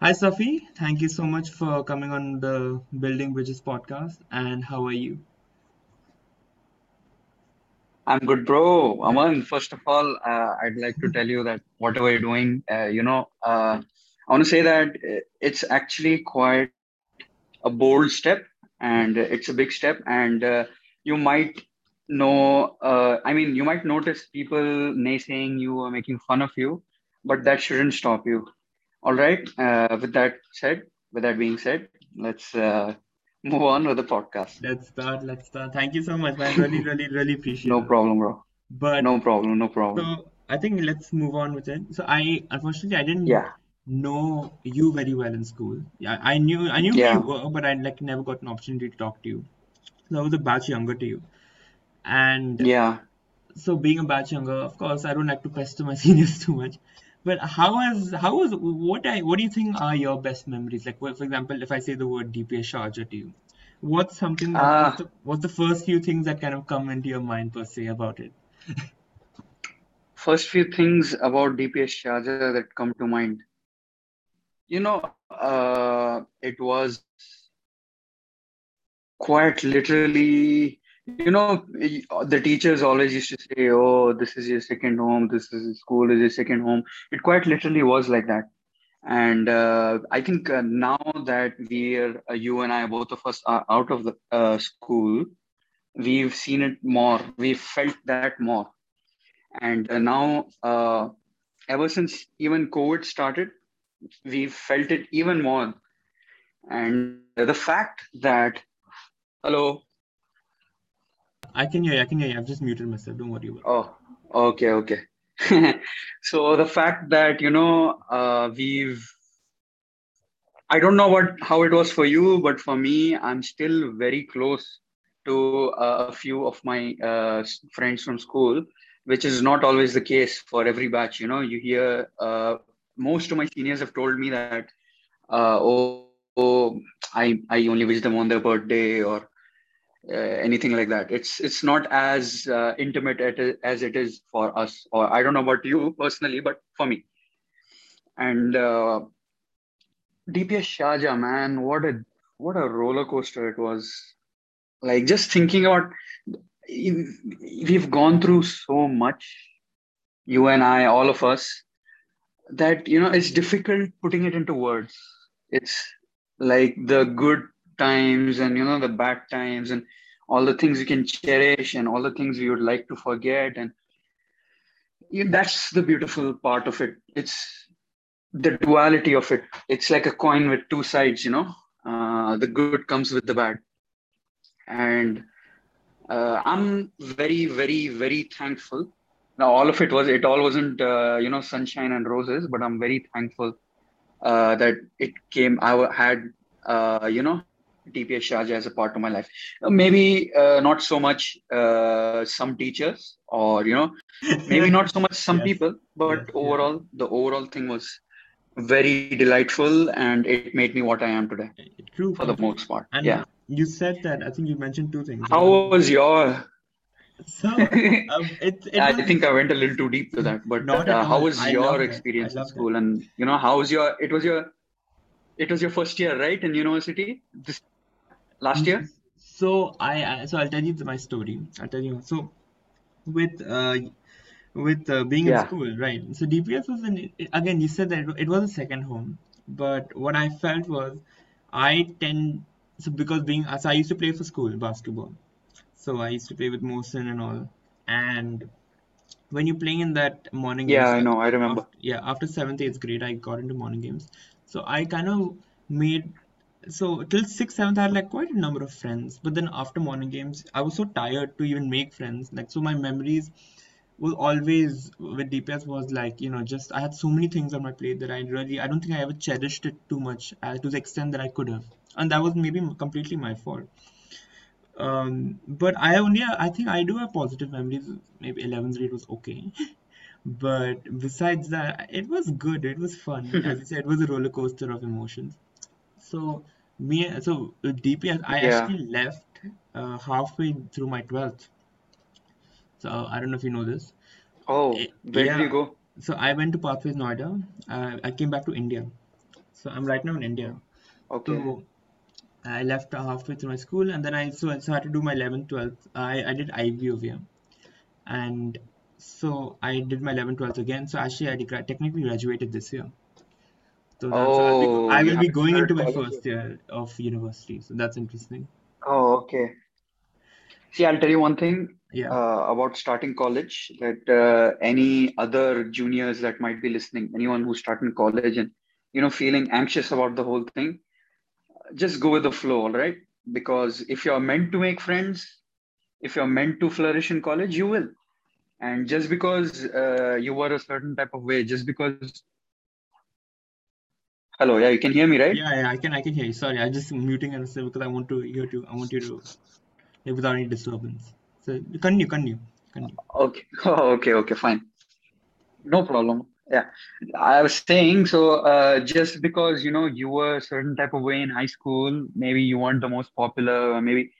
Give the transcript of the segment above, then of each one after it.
Hi, Safi. Thank you so much for coming on the Building Bridges podcast. And how are you? I'm good, bro. Aman, first of all, uh, I'd like to tell you that whatever you're doing, uh, you know, uh, I want to say that uh, it's actually quite a bold step and it's a big step. And uh, you might know, uh, I mean, you might notice people naysaying you or making fun of you, but that shouldn't stop you. All right. Uh, with that said, with that being said, let's uh, move on with the podcast. Let's start. Let's start. Thank you so much, man. Really, really, really appreciate No it. problem, bro. But No problem, no problem. so I think let's move on with it. So I unfortunately I didn't Yeah, know you very well in school. Yeah, I knew I knew who you were, but I like never got an opportunity to talk to you. So I was a batch younger to you. And yeah. so being a batch younger, of course, I don't like to pester my seniors too much. But how was how what I what do you think are your best memories? Like, well, for example, if I say the word DPS Sharjah to you, what's something that what's Uh, the what's the first few things that kind of come into your mind per se about it? first few things about DPS Sharjah that come to mind. You know, uh, it was quite literally, you know, the teachers always used to say, "Oh, this is your second home. This is school is your second home." It quite literally was like that. And uh, I think uh, now that we're, uh, you and I, both of us are out of the uh, school, we've seen it more. We've felt that more. And uh, now, uh, ever since even COVID started, we've felt it even more. And the fact that, hello, I can hear you, I can hear you. I've just muted myself. Don't worry about it. oh, okay, okay. So the fact that, you know, uh, we've, I don't know what how it was for you, but for me, I'm still very close to uh, a few of my uh, friends from school, which is not always the case for every batch. You know, you hear uh, most of my seniors have told me that, uh, oh, oh, I I only wish them on their birthday or anything like that. It's it's not as uh, intimate at, as it is for us. Or I don't know about you personally, but for me. And uh, DPS Sharjah, man, what a what a roller coaster it was. Like just thinking about, we've gone through so much, you and I, all of us, that you know it's difficult putting it into words. It's like the good times and you know the bad times and all the things you can cherish and all the things you would like to forget and you, that's the beautiful part of it. It's the duality of it. It's like a coin with two sides, you know. Uh, the good comes with the bad, and uh, I'm very, very, very thankful. Now, all of it was it all wasn't uh, you know sunshine and roses, but I'm very thankful uh, that it came. I had uh, you know DPS Sharjah as a part of my life. Uh, Maybe uh, not so much uh, some teachers, or you know maybe not so much some Yes, people, but yes, overall the overall thing was very delightful and it made me what I am today True, for the most part. And Yeah. you said that I think you mentioned two things. How was your? so um, it it I was think I went a little too deep to that, but uh, how was I your love that. I experience in school? And you know, how was your? It was your. It was your first year, right, in university? This last year? So I, I so I'll tell you my story. I'll tell you. So with uh with uh, being in school, right? So DPS was in again. You said that it, it was a second home, but what I felt was I tend so because being so I used to play for school basketball. So I used to play with Mohsen and all. And when you're playing in that morning Yeah, games, I know. I remember. after yeah, after seventh, eighth grade, I got into morning games. So I kind of made so till sixth, seventh, I had like quite a number of friends. But then after morning games, I was so tired to even make friends. Like so, my memories was always with DPS was like you know just I had so many things on my plate that I really I don't think I ever cherished it too much uh, to the extent that I could have, and that was maybe completely my fault. Um, but I only I think I do have positive memories. Maybe 11th grade was okay, but besides that, it was good. It was fun. As you said, it was a roller coaster of emotions. So me, so with DPS, I Yeah. actually left uh, halfway through my 12th. So I don't know if you know this. Oh, Eh, where did you go? So I went to Pathways Noida. Uh, I came back to India. So I'm right now in India. Okay. So I left halfway through my school, and then I so, I had to do my 11th, 12th. I I did IB over here, and so I did my 11th, 12th again. So actually, I technically graduated this year. So that's so I'll be, Oh, I you will be going into my first year of university. So that's interesting. Oh, okay. See, I'll tell you one thing Yeah. uh, about starting college that uh, any other juniors that might be listening, anyone who's starting college and you know feeling anxious about the whole thing, just go with the flow, all right? Because if you're meant to make friends, if you're meant to flourish in college, you will. And just because uh, you were a certain type of way, just because, hello, yeah, you can hear me, right? Yeah, yeah, I can I can hear you. Sorry, I just muting and say because I want to hear to I want you to like, without any disturbance. So continue, continue, continue. Okay, oh, okay, okay, fine. No problem. Yeah, I was saying so. Uh, just because you know you were a certain type of way in high school, maybe you weren't the most popular, or maybe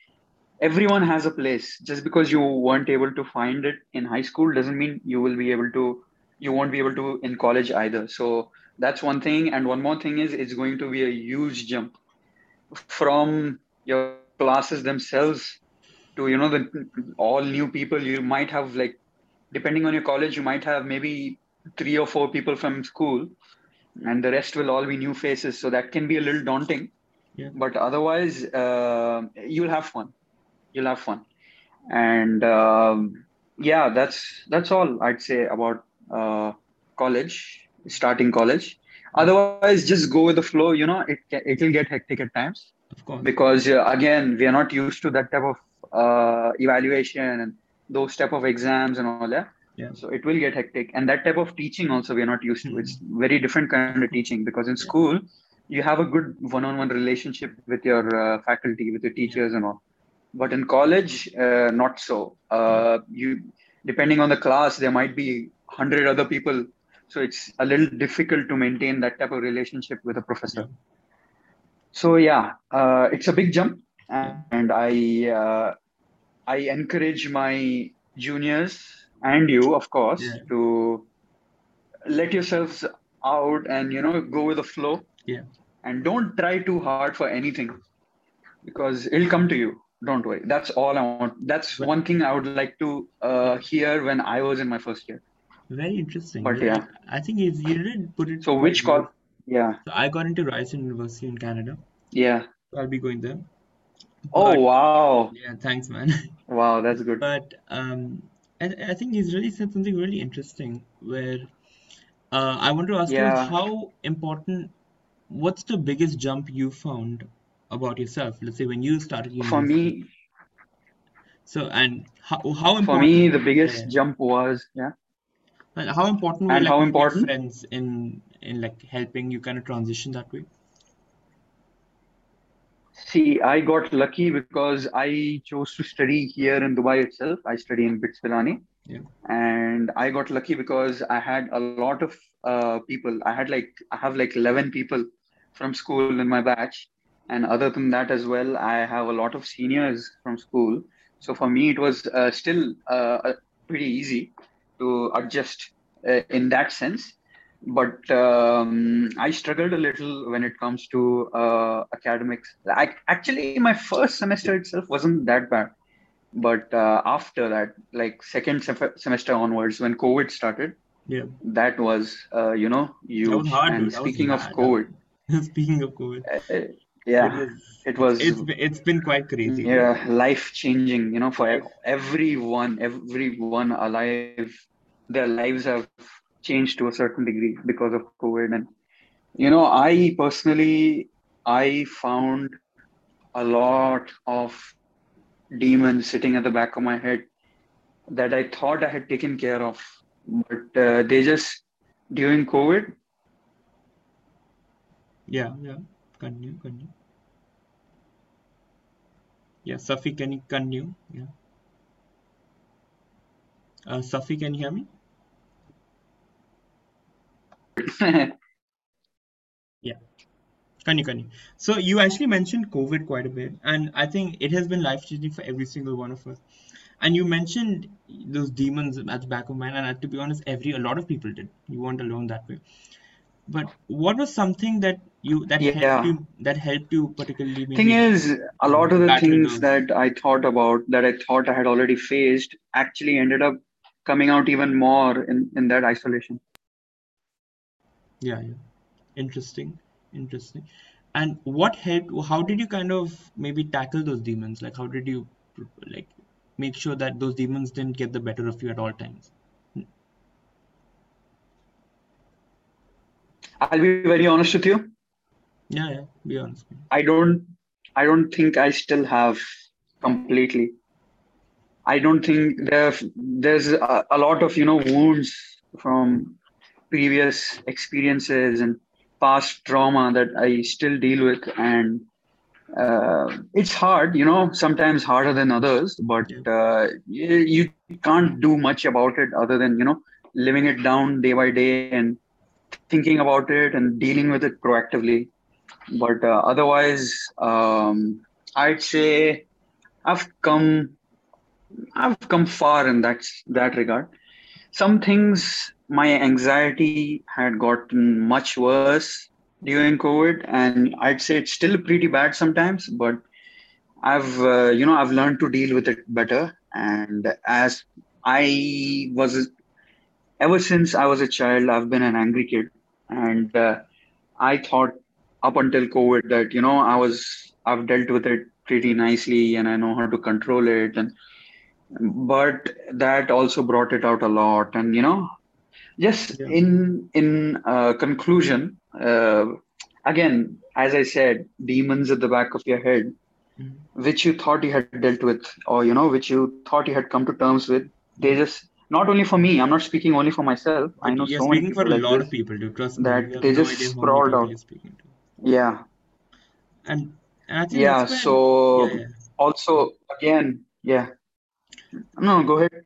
everyone has a place. Just because you weren't able to find it in high school doesn't mean you will be able to. You won't be able to in college either. So that's one thing. And one more thing is it's going to be a huge jump from your classes themselves to you know the all new people. You might have like depending on your college, you might have maybe three or four people from school, and the rest will all be new faces. So that can be a little daunting. Yeah. But otherwise, uh, you'll have fun. You'll have fun, and um, yeah, that's that's all I'd say about uh, college, starting college. Otherwise, just go with the flow. You know, it it will get hectic at times Of course. because uh, again, we are not used to that type of uh, evaluation and those type of exams and all that. Yeah. So it will get hectic, and that type of teaching also we are not used to. It's very different kind of teaching because in Yeah. school you have a good one-on-one relationship with your uh, faculty, with your teachers and all. But in college, uh, not so. Uh, you depending on the class, there might be hundred other people, so it's a little difficult to maintain that type of relationship with a professor. Yeah. So yeah, uh, it's a big jump, Yeah. and I uh, I encourage my juniors and you, of course, Yeah. to let yourselves out and you know go with the flow. Yeah. And don't try too hard for anything because it'll come to you. Don't worry. That's all I want. That's one thing I would like to uh, hear when I was in my first year. Very interesting. But yeah. I think he's, you did put it So which well. call? Yeah, So I got into Ryerson University in Canada. yeah. So I'll be going there. Oh But wow, yeah, thanks, man. wow, that's good. But um, I, I think he's really said something really interesting where uh, I want to ask you how important, what's the biggest jump you found about yourself? Let's say when you started For university. me, So, and how how important. for me, the biggest yeah, jump was yeah. And how important were And how important? friends in in like helping you kind of transition that way? See, I got lucky because I chose to study here in Dubai itself. I study in BITS Pilani. Yeah. And I got lucky because I had a lot of uh, people. I had like, I have like 11 people from school in my batch. And other than that as well, I have a lot of seniors from school. So for me, it was uh, still uh, pretty easy to adjust uh, in that sense. But um, I struggled a little when it comes to uh, academics. I, actually, my first semester itself wasn't that bad. But uh, after that, like second sem- semester onwards, when COVID started, Yeah, that was, uh, you know, hard, And. That was speaking of. COVID, Speaking of COVID, it yeah, it was it's been, it's been quite crazy. yeah life changing. You know, for everyone, everyone alive, their lives have changed to a certain degree because of COVID. And you know, I personally, I found a lot of demons sitting at the back of my head that I thought I had taken care of, but uh, they just during COVID Yeah, yeah. Continue, continue. Yeah, Safi, can you continue? Yeah. Uh, Safi, can you hear me? Continue, continue. So you actually mentioned COVID quite a bit, and I think it has been life-changing for every single one of us. And you mentioned those demons at the back of mind, and to be honest, every a lot of people did. You weren't alone that way. But what was something that you that helped you that helped you particularly Thing is, a lot of the things that I thought about, that I thought I had already faced, actually ended up coming out even more in, in that isolation. Yeah, yeah. Interesting. Interesting. And what helped, how did you kind of maybe tackle those demons? Like, how did you like make sure that those demons didn't get the better of you at all times? I'll be very honest with you. Yeah, yeah. Be honest. I don't I don't think I still have completely. I don't think there there's a, a lot of you know wounds from previous experiences and past trauma that I still deal with, and uh, it's hard, you know, sometimes harder than others, but uh, you, you can't do much about it other than you know living it down day by day and thinking about it and dealing with it proactively. But uh, otherwise, um, I'd say I've come I've come far in that that regard. Some things my anxiety had gotten much worse during COVID, and I'd say it's still pretty bad sometimes. But I've uh, you know I've learned to deal with it better, and as I was ever since I was a child, I've been an angry kid, and uh, I thought up until COVID that you know I was I've dealt with it pretty nicely and I know how to control it and but that also brought it out a lot and you know just Yeah. in in uh, conclusion uh, again as I said demons at the back of your head Mhm. which you thought you had dealt with or you know which you thought you had come to terms with they just not only for me i'm not speaking only for myself i know you're so many speaking for people a like lot of people, dude. Trust me. that have they no just sprawled out to. yeah And and I think yeah so yeah, yeah. also again yeah no go ahead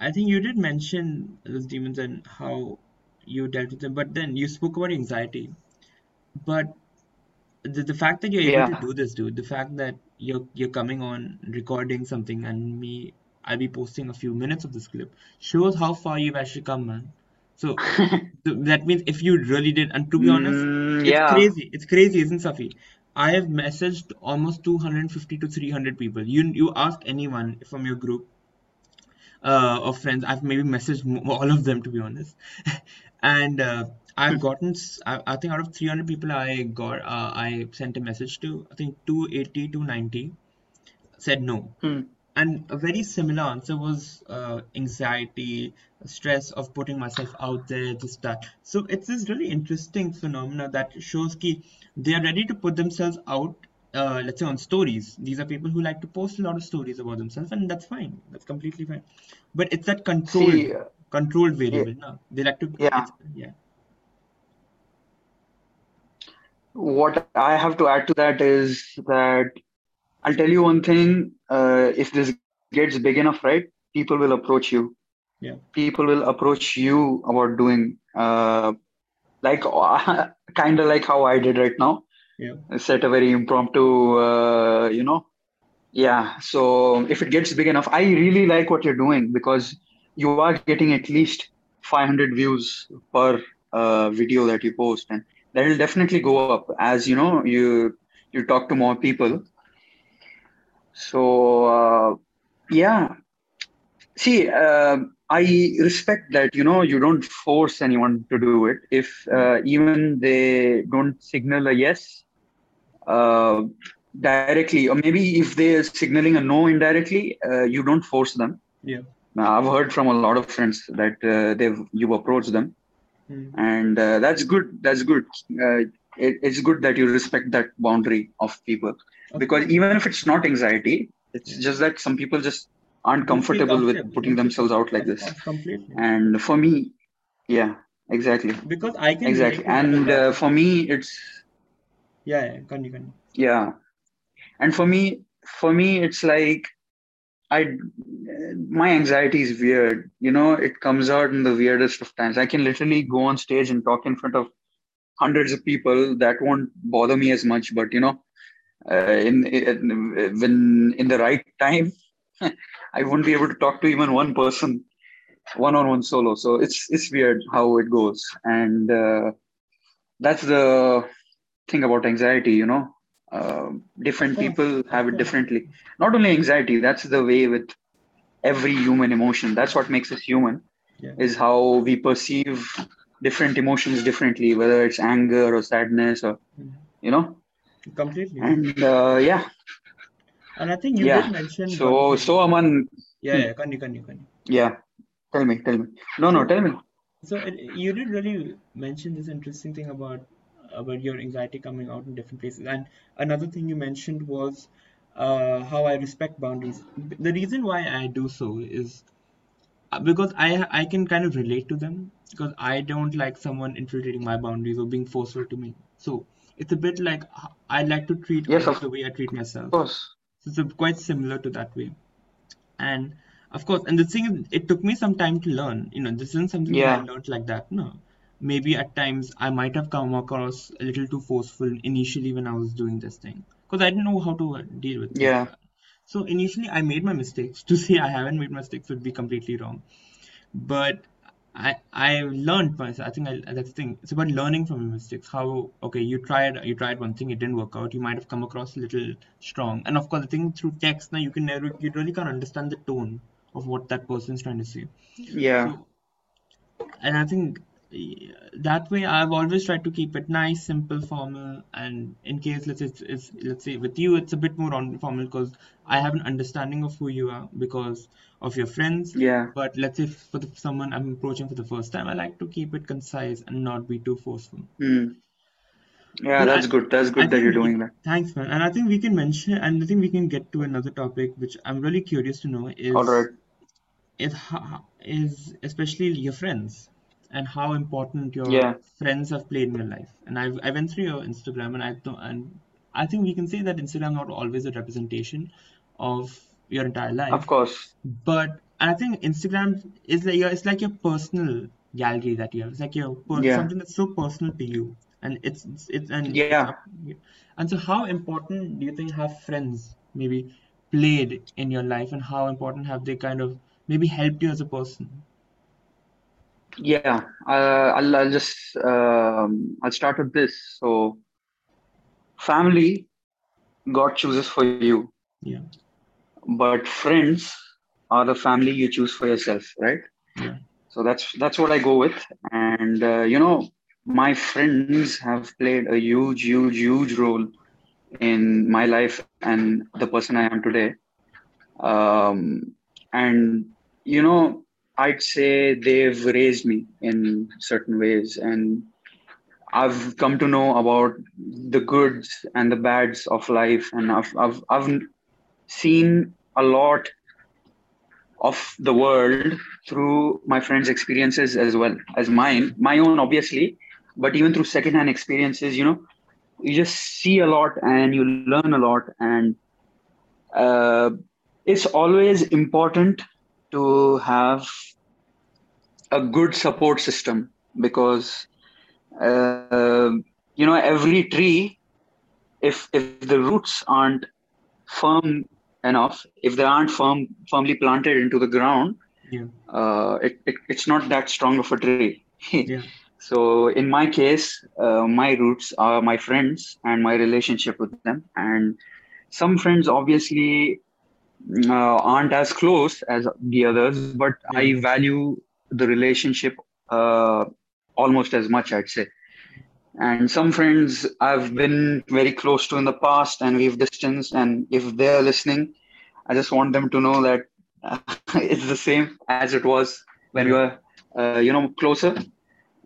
I think you did mention those demons and how you dealt with them, but then you spoke about anxiety. But the, the fact that you're able to do this, dude, the fact that you're you're coming on recording something and me, I'll be posting a few minutes of this clip, shows how far you've actually come, man. So that means if you really did, and to be honest, mm, it's yeah crazy. It's crazy, isn't it Safi? I have messaged almost 250 to 300 people. You you ask anyone from your group uh, of friends. I've maybe messaged all of them to be honest, and uh, I've gotten I think out of 300 people I got uh, I sent a message to I think 280 to 90 said no, Hmm. And a very similar answer was uh, anxiety, stress of putting myself out there, this that. So it's this really interesting phenomena that shows ki they are ready to put themselves out. Uh, let's say on stories. These are people who like to post a lot of stories about themselves, and that's fine. That's completely fine. But it's that controlled, see controlled yeah, variable. No, they like to. yeah yeah, what i have to add to that is that i'll tell you one thing uh, if this gets big enough right people will approach you yeah, people will approach you about doing uh, like kind of like how I did right now. yeah, Set a very impromptu, uh, you know. Yeah. So if it gets big enough, I really like what you're doing because you are getting at least 500 views per uh, video that you post, and that will definitely go up as you know you you talk to more people. So uh, yeah, See, uh, I respect that, you know, you don't force anyone to do it. If uh, even they don't signal a yes uh, directly, or maybe if they're signaling a no indirectly, uh, you don't force them. yeah. Now, I've heard from a lot of friends that uh, they've you approach them, Mm. and uh, that's good. That's good. It, it's good that you respect that boundary of people Of because even if it's not anxiety, it's Yeah. just that some people just aren't comfortable with putting themselves out like this. completely. And for me, yeah, exactly, Because I can exactly. relate to that a And uh, for me, it's Yeah, yeah. Continue, continue. yeah. And for me, for me, it's like I, my anxiety is weird. You know, it comes out in the weirdest of times. I can literally go on stage and talk in front of hundreds of people. That won't bother me as much. But you know, uh, in, in when in the right time, I won't be able to talk to even one person one on one solo. So it's it's weird how it goes. And uh, that's the thing about anxiety you know uh, different course, people have it differently not only anxiety that's the way with every human emotion that's what makes us human Yeah. is how we perceive different emotions differently whether it's anger or sadness or Mhm. you know Completely. and uh, yeah And I think you yeah did mention so one thing. so aman Yeah, yeah, continue, continue, continue. yeah tell me tell me no no tell me so it, you did really mention this interesting thing about about your anxiety coming out in different places. And another thing you mentioned was uh, how I respect boundaries. The reason why I do so is because I I can kind of relate to them because I don't like someone infiltrating my boundaries or being forceful to me. So it's a bit like I like to treat yes others the way I treat myself. Of course So it's quite similar to that way. And of course, and the thing is, it took me some time to learn. You know, this isn't something that I learned like that. No, maybe at times I might have come across a little too forceful initially when I was doing this thing because I didn't know how to uh, deal with yeah So initially, I made my mistakes. To say I haven't made mistakes would be completely wrong. But I I learned myself. I think I, that's the thing. It's about learning from your mistakes. How okay, you tried you tried one thing, it didn't work out. You might have come across a little strong. And of course, the thing through text now you can never you really can't understand the tone of what that person's trying to say. yeah So and I think that way I've always tried to keep it nice, simple, formal, and in case let's say it's, it's let's say with you it's a bit more on formal because I have an understanding of who you are because of your friends. yeah But let's say for the, someone I'm approaching for the first time, I like to keep it concise and not be too forceful. hmm. yeah But that's I, good that's I good that you're doing that thanks, man. And I think we can mention, and I think we can get to another topic which I'm really curious to know is right is is especially your friends and how important your yeah friends have played in your life. And I I went through your Instagram and I thought and I think we can say that Instagram not always a representation of your entire life. of course but I think Instagram is like your it's like your personal gallery that you have. It's like your per, yeah something that's so personal to you, and it's it's, it's and it's yeah up. And so, how important do you think have friends maybe played in your life, and how important have they kind of maybe helped you as a person? Yeah uh, I'll, I'll just um, I'll start with this. So family God chooses for you. Yeah, but friends are the family you choose for yourself right? Yeah, so that's that's what I go with. And uh, you know my friends have played a huge huge huge role in my life and the person I am today. Um, and you know i'd say they've raised me in certain ways. And i've come to know about the goods and the bads of life. And i've i've, I've seen a lot of the world through my friends experiences as well as mine my own obviously but even through secondhand experiences you know you just see a lot and you learn a lot. And uh, it's always important to have a good support system because uh, you know every tree if if the roots aren't firm enough if they aren't firm firmly planted into the ground yeah, uh, it, it it's not that strong of a tree. Yeah, so in my case uh, my roots are my friends and my relationship with them. And some friends obviously uh, aren't as close as the others, but I value the relationship uh, almost as much, I'd say. And some friends I've been very close to in the past, and we've distanced. And if they're listening, I just want them to know that uh, it's the same as it was when we were, uh, you know, closer.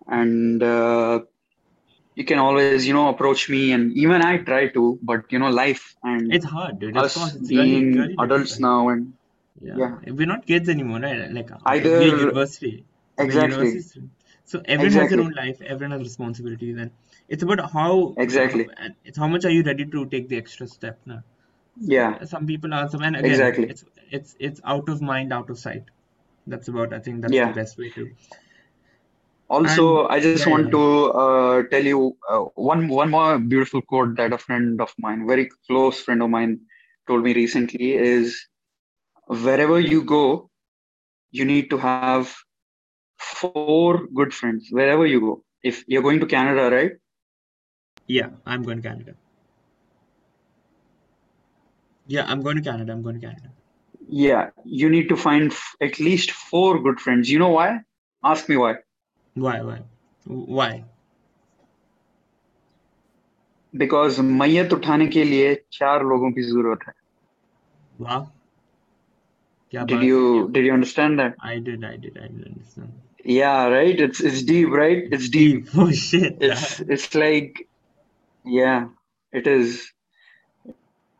And uh, you can always, you know, approach me, and even I try to, but you know, life and It's hard, dude. Us it's being really adults difficult. now, and Yeah, yeah, we're not kids anymore, right? Like, uh, we're either university. We're exactly, university. So everyone has their own life, everyone has responsibilities, and it's about how, exactly, and it's how much are you ready to take the extra step now. Yeah, some people are, some, and again, exactly, it's it's it's out of mind, out of sight. That's about, I think that's the best way to. Also, And I just yeah, want yeah. to uh, tell you uh, one one more beautiful quote that a friend of mine, very close friend of mine, told me recently is wherever you go, you need to have four good friends wherever you go. If you're going to Canada, right? Yeah, I'm going to Canada. Yeah, I'm going to Canada. I'm going to Canada. Yeah, you need to find f- at least four good friends. You know why? Ask me why. Why? Why? Why? Because मैयत उठाने के लिए चार लोगों की जरूरत है. Wow. क्या Did बात है you did you understand that? I did, I did, I did understand. Yeah, right. It's it's deep, right? It's deep. Oh shit. It's it's like, yeah, it is.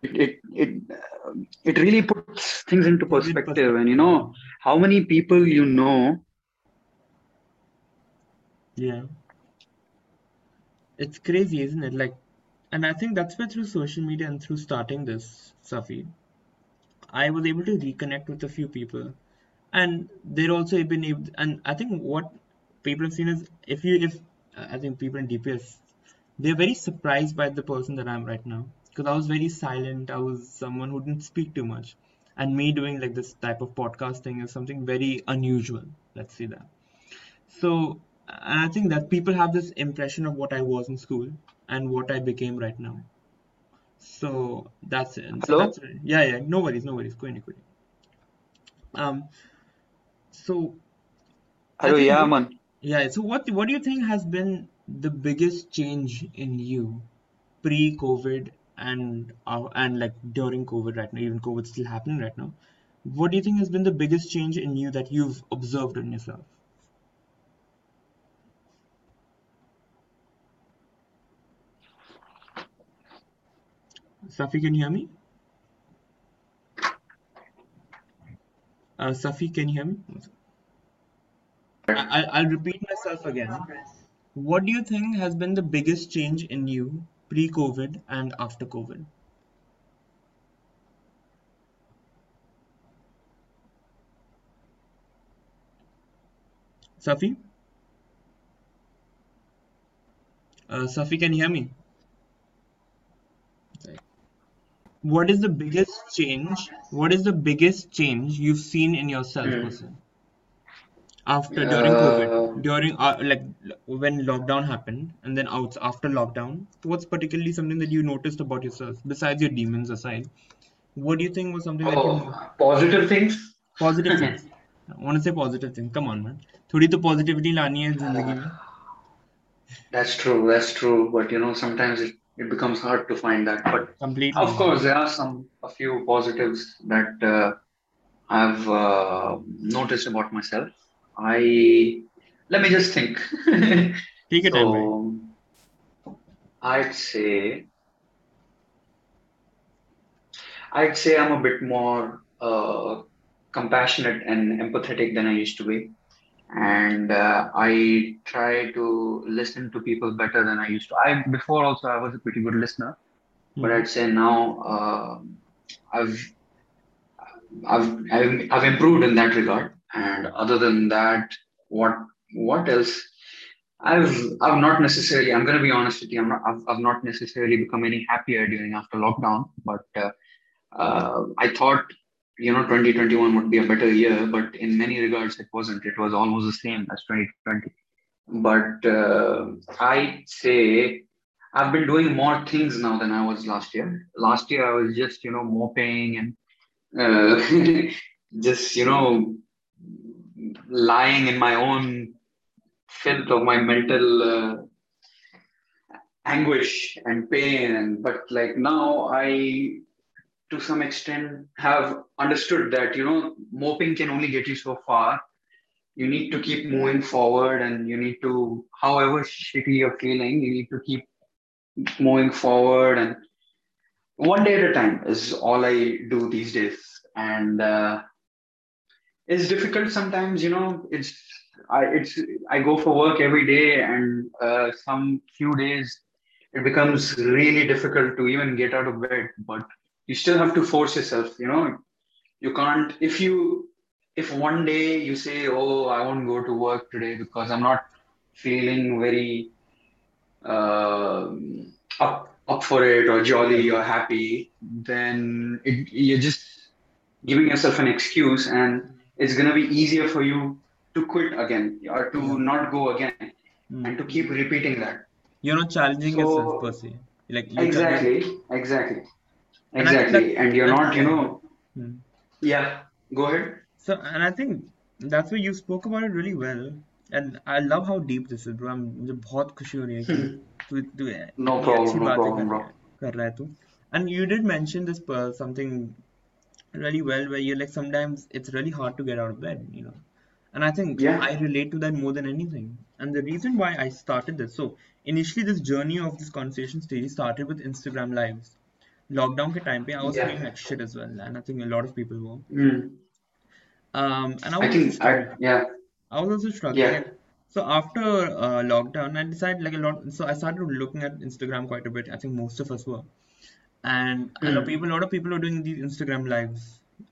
It it it, uh, it really puts things into Put it in perspective, and you know how many people you know. yeah. It's crazy, isn't it? Like, and I think that's why through social media and through starting this, Safi, I was able to reconnect with a few people. And they're also been able, and I think what people have seen is if you, if uh, I think people in DPS, they're very surprised by the person that I'm right now. Because I was very silent, I was someone who didn't speak too much. And me doing like this type of podcasting is something very unusual. Let's say that. So, and I think that people have this impression of what I was in school and what I became right now. So that's it. So Hello? that's it. Yeah, yeah. No worries, no worries. Queen, queen. Um. So Hello, yeah, man. yeah. So what what do you think has been the biggest change in you pre-COVID and uh, and like during COVID right now? Even COVID still happening right now. What do you think has been the biggest change in you that you've observed in yourself? Safi, can you hear me? Uh, Safi, can you hear me? I, I'll repeat myself again. What do you think has been the biggest change in you pre-COVID and after COVID? Safi? Uh, Safi, can you hear me? what is the biggest change what is the biggest change you've seen in yourself mm. Person? after uh, during covid during uh, like when lockdown happened and then out after lockdown what's particularly something that you noticed about yourself besides your demons aside? What do you think was something oh, that you oh, positive things? Positive things. I want to say positive things. Come on man. Thodi to positivity lani hai zindagi mein. That's true that's true. But you know sometimes it it becomes hard to find that. But Completely. of course, there are some a few positives that uh, I've uh, noticed about myself. I let me just think. Take time, so I'd say I'd say I'm a bit more uh, compassionate and empathetic than I used to be. And uh, I try to listen to people better than I used to. I before also I was a pretty good listener, but Hmm. I'd say now uh, I've, I've I've I've improved in that regard. And other than that, what what else? I've I've not necessarily. I'm going to be honest with you. I'm not. I've, I've not necessarily become any happier during after lockdown. But uh, uh, I thought you know 2021 would be a better year, but in many regards it wasn't. It was almost the same as 2020. But uh, I'd say I've been doing more things now than I was last year. Last year I was just you know moping and uh, just you know lying in my own filth of my mental uh, anguish and pain but like now i to some extent have understood that you know moping can only get you so far. You need to keep moving forward and you need to however shitty you're feeling you need to keep moving forward and one day at a time is all i do these days. And uh, it's difficult sometimes you know it's i it's i go for work every day and uh, some few days it becomes really difficult to even get out of bed but you still have to force yourself you know you can't if you if one day you say oh i won't go to work today because i'm not feeling very uh, up up for it or jolly or happy then it, you're just giving yourself an excuse and it's going to be easier for you to quit again or to Yeah. not go again Hmm. and to keep repeating that you're not challenging yourself per se. Like tell you exactly, exactly, and I think that exactly. And you're not, you know. yeah, go ahead. So, and I think that's where you spoke about it really well. And I love how deep this is, bro. I'm मुझे बहुत खुशी हो रही है कि तू तू No इतनी problem, अच्छी no बातें problem, कर bro. रहा है कर रहा है तू. And you did mention this uh, something really well where you're like sometimes it's really hard to get out of bed, you know. And I think Yeah, I relate to that more than anything. And the reason why I started this, so initially this journey of this conversation stage started with Instagram lives. Lockdown के time पे I was yeah. feeling like shit as well, and I think a lot of people were. Mm. Um, and I I was also think I, struggling. yeah, I was also struggling. yeah. And so after uh, lockdown, I decided like a lot. So I started looking at Instagram quite a bit. I think most of us were, and a lot of Mm. people, a lot of people were doing these Instagram lives,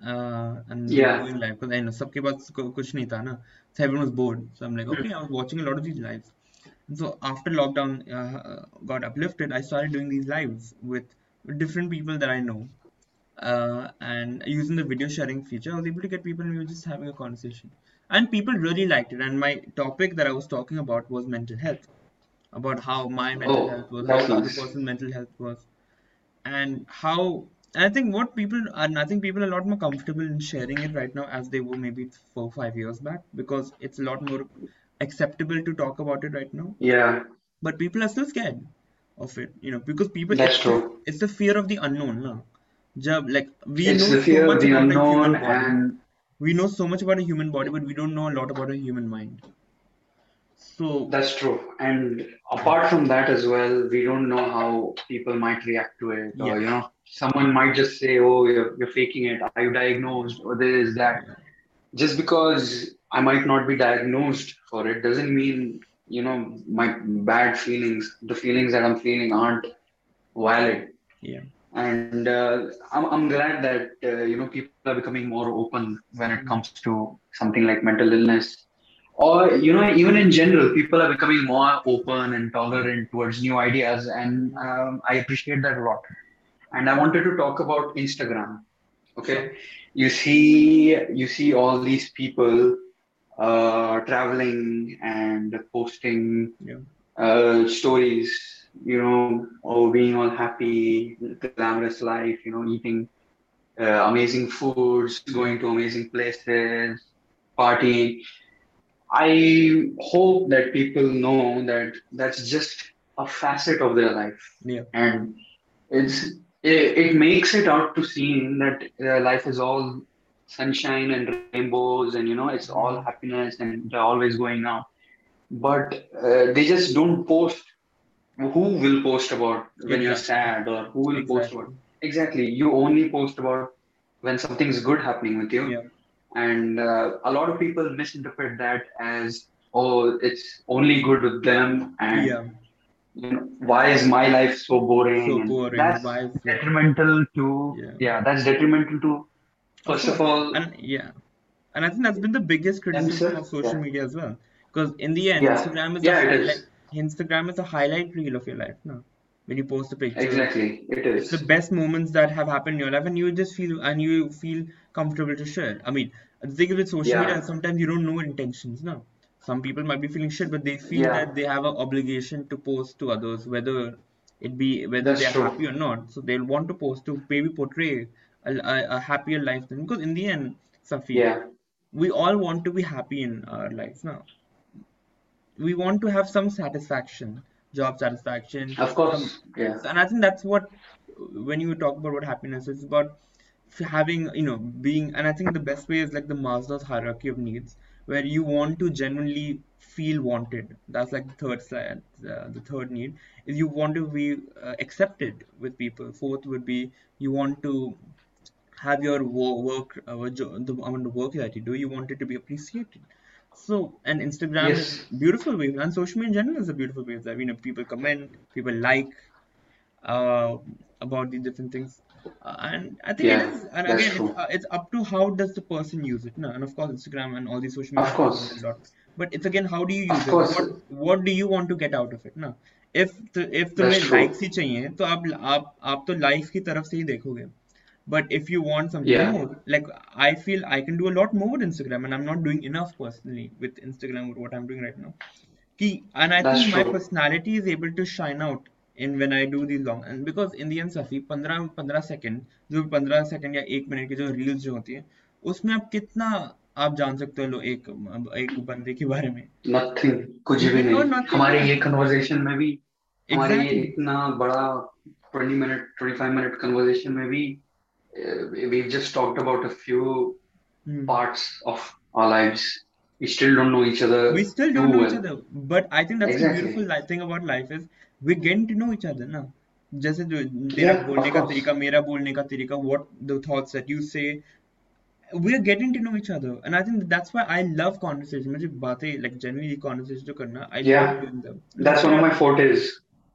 uh, and Yeah, going live because I know सबके पास कु- कुछ नहीं था ना. So everyone was bored. So I'm like, okay, I was watching a lot of these lives. And so after lockdown uh, got uplifted, I started doing these lives with different people that I know. Uh, and using the video sharing feature, I was able to get people and we were just having a conversation. And people really liked it. And my topic that I was talking about was mental health, about how my mental Oh, health was, how the other person's mental health was, and how. And I think what people and I think people are a lot more comfortable in sharing it right now as they were maybe four five years back because it's a lot more acceptable to talk about it right now. Yeah, But people are still scared of it, you know, because people that's it's the true. it's the fear of the unknown, no? Jab, like we It's know the so fear of much the about a human unknown, body. and We know so much about a human body, but we don't know a lot about a human mind. So that's true. And apart from that as well, we don't know how people might react to it, yeah, or you know, someone might just say, "Oh, you're, you're faking it. Are you diagnosed?" Or this, that. yeah, Just because I might not be diagnosed for it doesn't mean, you know, my bad feelings, the feelings that I'm feeling aren't valid. yeah, And uh, I'm, I'm glad that, uh, you know, people are becoming more open when it comes to something like mental illness. Or, you know, even in general, people are becoming more open and tolerant towards new ideas. And um, I appreciate that a lot. And I wanted to talk about Instagram. Okay. You see, you see all these people uh, traveling and posting yeah, uh, stories, you know, or being all happy, glamorous life, you know, eating uh, amazing foods, going to amazing places, partying. I hope that people know that that's just a facet of their life, yeah, and it's it, it makes it out to seem that their life is all sunshine and rainbows, and you know, it's all mm, happiness, and they're always going out. But uh, they just don't post who will post about when you're sad or who will post about exactly, exactly you only post about when something's good happening with you. Yeah, and uh, a lot of people misinterpret that as oh it's only good with them and yeah, you know why is my life so boring? So boring. that's Why is detrimental to yeah, yeah that's detrimental to first of course, all and yeah. And I think that's been the biggest criticism of social yeah media as well. Because in the end, yeah Instagram is a yeah it highlight. is Instagram is a highlight reel of your life, no? When you post a picture, exactly it it's the best moments that have happened in your life, and you just feel and you feel comfortable to share. I mean, the thing with social media, yeah is sometimes you don't know intentions, no? Some people might be feeling shit, but they feel yeah that they have an obligation to post to others, whether it be whether that's they're happy or not. So they'll want to post to maybe portray a, a, a happier life than because in the end, Safi, yeah we all want to be happy in our lives now. We want to have some satisfaction, job satisfaction, of course yeah and I think that's what when you talk about what happiness is about having, you know, being, and I think the best way is like the Maslow's hierarchy of needs, where you want to genuinely feel wanted. That's like the third slide, uh, the third need is you want to be uh, accepted with people. Fourth would be you want to have your wo- work, uh, jo- the amount of work that you do, you want it to be appreciated. So, and Instagram is yes a beautiful way, and social media in general is a beautiful way of that. You know, people comment, people like uh, about these different things, uh, and I think it yeah is. And that's again, it's true uh, it's up to how does the person use it. No, and of course, Instagram and all these social of media have course evolved a lot. But it's again, how do you of use it? course What what do you want to get out of it? ना if तो, if that's तुम्हें true likes ही चाहिए तो आप आप आप तो likes की तरफ से ही देखोगे but if you want something yeah more, like I feel I can do a lot more with Instagram, and I'm not doing enough personally with Instagram with what I'm doing right now. Ki, and I That's think my true. personality is able to shine out in when I do these long and because in the end Safi 15 15 second जो 15 second या एक minute की जो reels जो होती है उसमें आप कितना आप जान सकते हो लो एक एक बंदे के बारे में Nothing. कुछ You भी know नहीं nothing. हमारे ये conversation में भी हमारे ये Exactly. इतना बड़ा 20 minute 25 minute conversation में भी uh, we've just talked about a few Hmm. parts of our lives we still don't know each other we still too don't know each well other but I think that's the Exactly. beautiful li- thing about life is we're getting to know each other ना जैसे जो तेरा Yeah, बोलने of का course. तरीका मेरा बोलने का तरीका what the thoughts that you say we're getting to know each other and I think that's why I love conversation मुझे बातें like genuinely conversation जो करना I Yeah. love doing them that's one of my fortes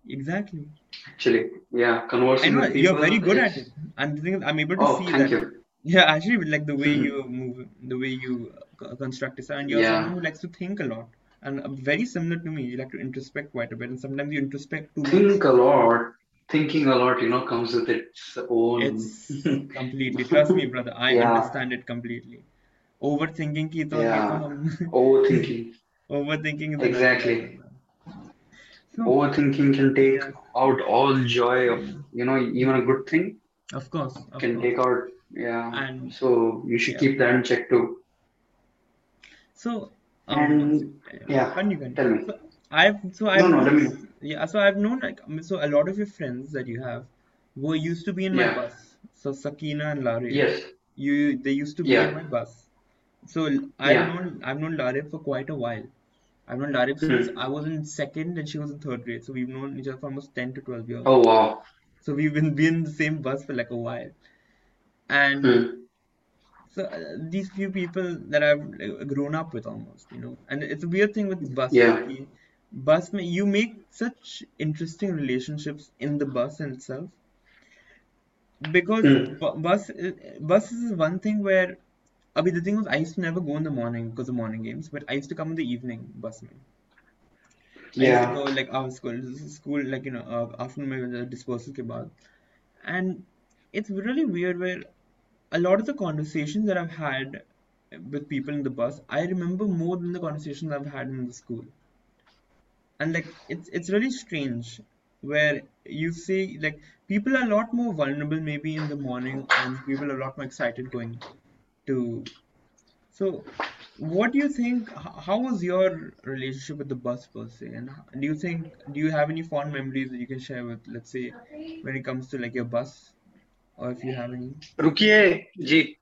Exactly. Actually, yeah, conversing. With you're people very good at it. And the thing is, I'm able to Oh, see thank that. you. Yeah, actually, like the way mm-hmm. you move, the way you uh, construct this, and you're someone who likes to think a lot. And uh, very similar to me, you like to introspect quite a bit, and sometimes you introspect too much. Think a lot. Thinking a lot, you know, comes with its own. It's completely, trust me, brother, I yeah, understand it completely. Overthinking yeah. Overthinking. overthinking Exactly. Overthinking can take out all joy of you know even a good thing of course, of can course. take out yeah And- so you should yeah. keep that in check too So um, And- yeah, continue, tell me. So I've so I've no, no, let me known, yeah so I've known like so a lot of your friends that you have were used to be in my Yeah. bus. So Sakina and Lare, yes you they used to be Yeah. in my bus. So I've Yeah. known I've known Lare for quite a while. I've known Lare since Hmm. I was in second and she was in third grade. So we've known each other for almost 10 to 12 years. oh wow So we've been, been in the same bus for like a while. And Hmm. so uh, these few people that I've like, grown up with almost, you know. And it's a weird thing with bus. Yeah. कि Bus you make such interesting relationships in the bus in itself. Because Hmm. bu- bus bus is one thing where I mean, the thing was, I used to never go in the morning because of morning games, but I used to come in the evening, bus me. Yeah. I used to go like after school, school like you know uh, after my dispersal ke baad. and it's really weird where a lot of the conversations that I've had with people in the bus, I remember more than the conversations I've had in the school. And like it's it's really strange where you see like people are a lot more vulnerable maybe in the morning and people are a lot more excited going to so what do you think how was your relationship with the bus per se? And do you think do you have any fond memories that you can share with let's say when it comes to like your bus? Or if you have any? Rukiye ji.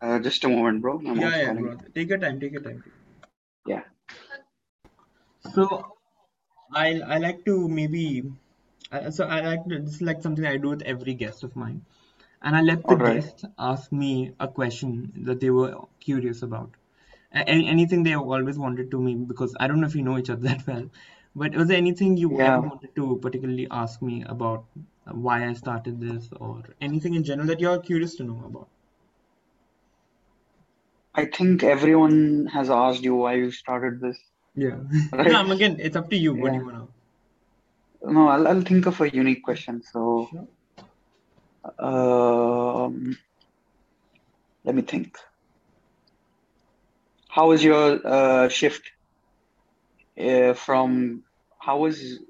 Uh, just a moment bro. I'm yeah yeah bro. take your time take your time. Yeah. So i i like to maybe so i like to, this is like something i do with every guest of mine and i let the Alright. guest ask me a question that they were curious about any, anything they always wanted to me because i don't know if you know each other that well but was there anything you Yeah. ever wanted to particularly ask me about uh, why i started this or anything in general that you're curious to know about I think everyone has asked you why you started this yeah Right. no, I'm again it's up to you what do you want to no I'll, I'll think of a unique question so Sure. Um, let me think. How was your uh, shift uh, from? How was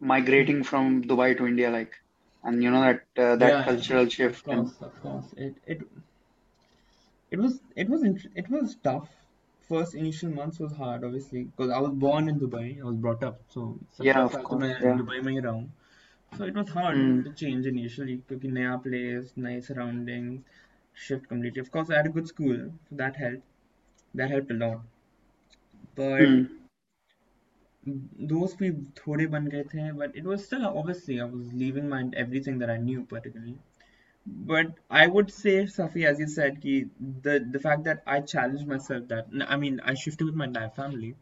migrating from Dubai to India like? And you know that uh, that yeah, cultural shift. Of course, and... of course. It it it was it was it was tough. First initial months was hard, obviously, because I was born in Dubai. I was brought up, so yeah, of course, yeah. Dubai my around. So it was hard mm. to change initially, because new place, nice surroundings, shift completely. Of course, I had a good school, so that helped. That helped a lot. But mm. those we thode ban gaye but it was still obviously I was leaving my everything that I knew particularly. But I would say, Safi, as you said, ki the the fact that I challenged myself that I mean I shifted with my entire family,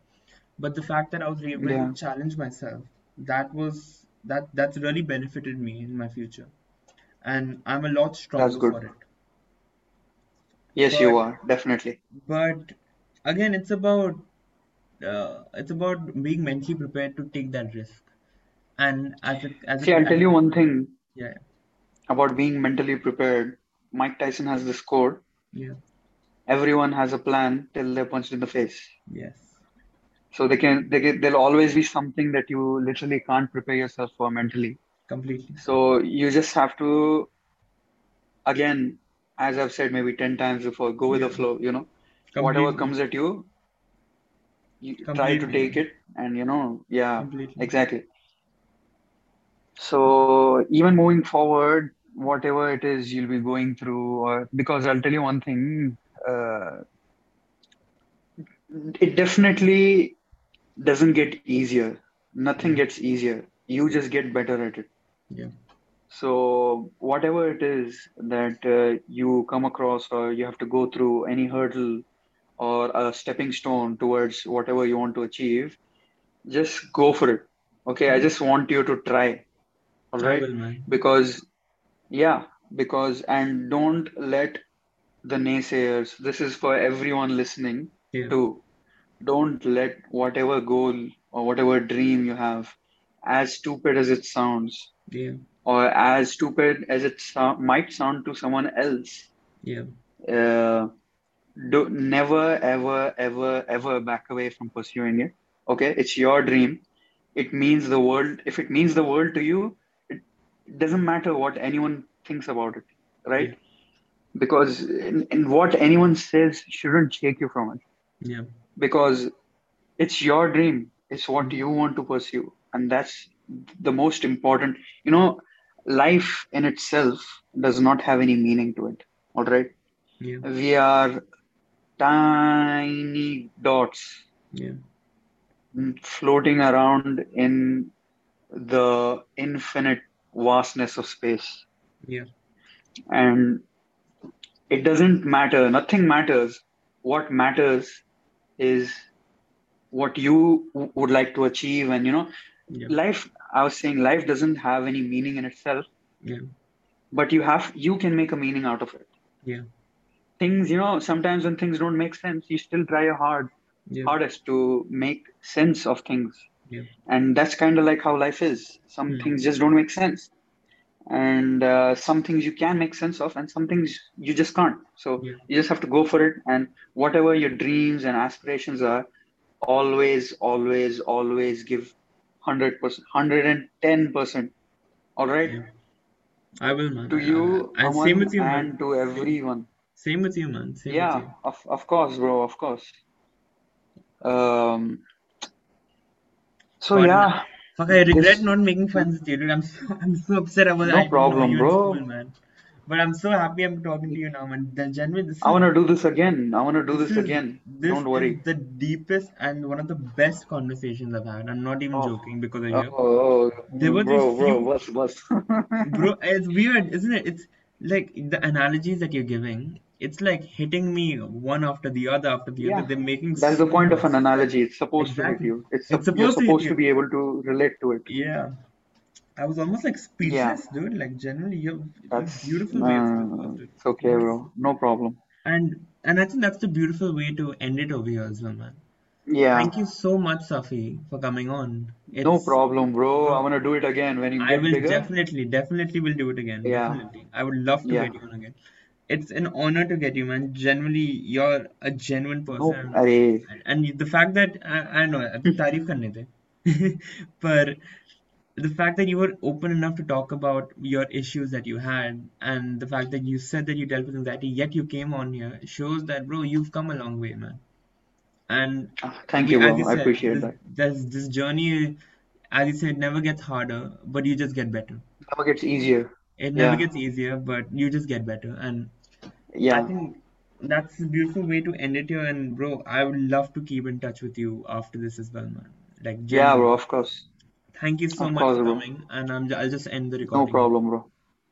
but the fact that I was able yeah. to challenge myself that was that that's really benefited me in my future, and I'm a lot stronger good. for it. Yes, you are definitely. But again, it's about uh, it's about being mentally prepared to take that risk, and as a as See, I'll tell you one thing yeah about being mentally prepared. Mike Tyson has this quote yeah everyone has a plan till they're punched in the face. yes So they can they get there'll always be something that you literally can't prepare yourself for mentally. Completely. So you just have to again, as I've said maybe 10 times before, go with the flow, you know. Whatever comes at you, you try to take it and you know, yeah, Completely. exactly. So even moving forward, whatever it is you'll be going through, or because I'll tell you one thing, uh, it definitely doesn't get easier. Nothing gets easier. You just get better at it. Yeah. So whatever it is that uh, you come across or you have to go through any hurdle or a stepping stone towards whatever you want to achieve, just go for it. Okay, I just want you to try. All right, will. Because yeah, because and don't let the naysayers, this is for everyone listening Yeah. too. Don't let whatever goal or whatever dream you have, as stupid as it sounds, Yeah. or as stupid as it so- might sound to someone else, Yeah. uh, do never, ever, ever, ever back away from pursuing it. Okay, it's your dream. It means the world. If it means the world to you, it, doesn't matter what anyone thinks about it, right? Yeah. Because in, in what anyone says shouldn't shake you from it. Yeah. Because it's your dream. It's what you want to pursue, and that's the most important. You know, life in itself does not have any meaning to it. All right, Yeah. we are tiny dots Yeah. floating around in the infinite vastness of space. Yeah. And it doesn't matter, nothing matters. What matters is what you w- would like to achieve. And you know, Yeah. life, I was saying, life doesn't have any meaning in itself, Yeah. but you have, you can make a meaning out of it. Yeah. Things, you know, sometimes when things don't make sense, you still try your hard, Yeah. hardest to make sense of things. Yeah. And that's kind of like how life is. Some Hmm. things just don't make sense. And uh, some things you can make sense of, and some things you just can't. So Yeah. you just have to go for it. And whatever your dreams and aspirations are, always, always, always give 100%, 110%. All right? Yeah. I will, man. To you, I- and same with you, man. and to everyone. Same with you, man. Same Yeah, you. of, of course, bro, of course. Um, so God, yeah, Fuck, I regret this, not making friends with you, dude. I'm so, I'm so upset. I was, no didn't know problem, bro. school, man. But I'm so happy I'm talking to you now, man. The genuine, this I want to do this again. I want to do this this is again. this Don't is worry. the deepest and one of the best conversations I've had. I'm not even Oh, joking because of oh, you. oh, oh There were these bro, bro, few, bus, bus. bro. It's weird, isn't it? It's like the analogies that you're giving. It's like hitting me one after the other after the other. Yeah, They're making that's the point of an analogy. It's supposed to hit you. It's It's sup- you're supposed to to be able to relate to it. Yeah. I was almost like Yeah, speechless, dude. Like generally, you a that's beautiful way of uh, it's okay, bro. No problem. And and I think that's the beautiful way to end it over here as well, man. Yeah. Thank you so much, Safi, for coming on. It's, no problem, bro. I want to do it again when you I will bigger. definitely, definitely will do it again. Yeah. Definitely. I would love to yeah. get you on again. It's an honor to get you, man. Generally, you're a genuine person. Oh, and, and the fact that I, I know, tarif karne but the fact that you were open enough to talk about your issues that you had and the fact that you said that you dealt with anxiety, yet you came on here shows that, bro, you've come a long way, man. And Ah, Thank you, bro. you I said, appreciate this, that. this, this journey, as you said, never gets harder, but you just get better. Never gets easier. It never Yeah, gets easier, but you just get better. And yeah, I think that's a beautiful way to end it here. And bro, I would love to keep in touch with you after this as well, man. Like yeah, bro. Of course, Thank you so of much course, for bro. coming, and I'm, I'll just end the No recording here. problem, bro.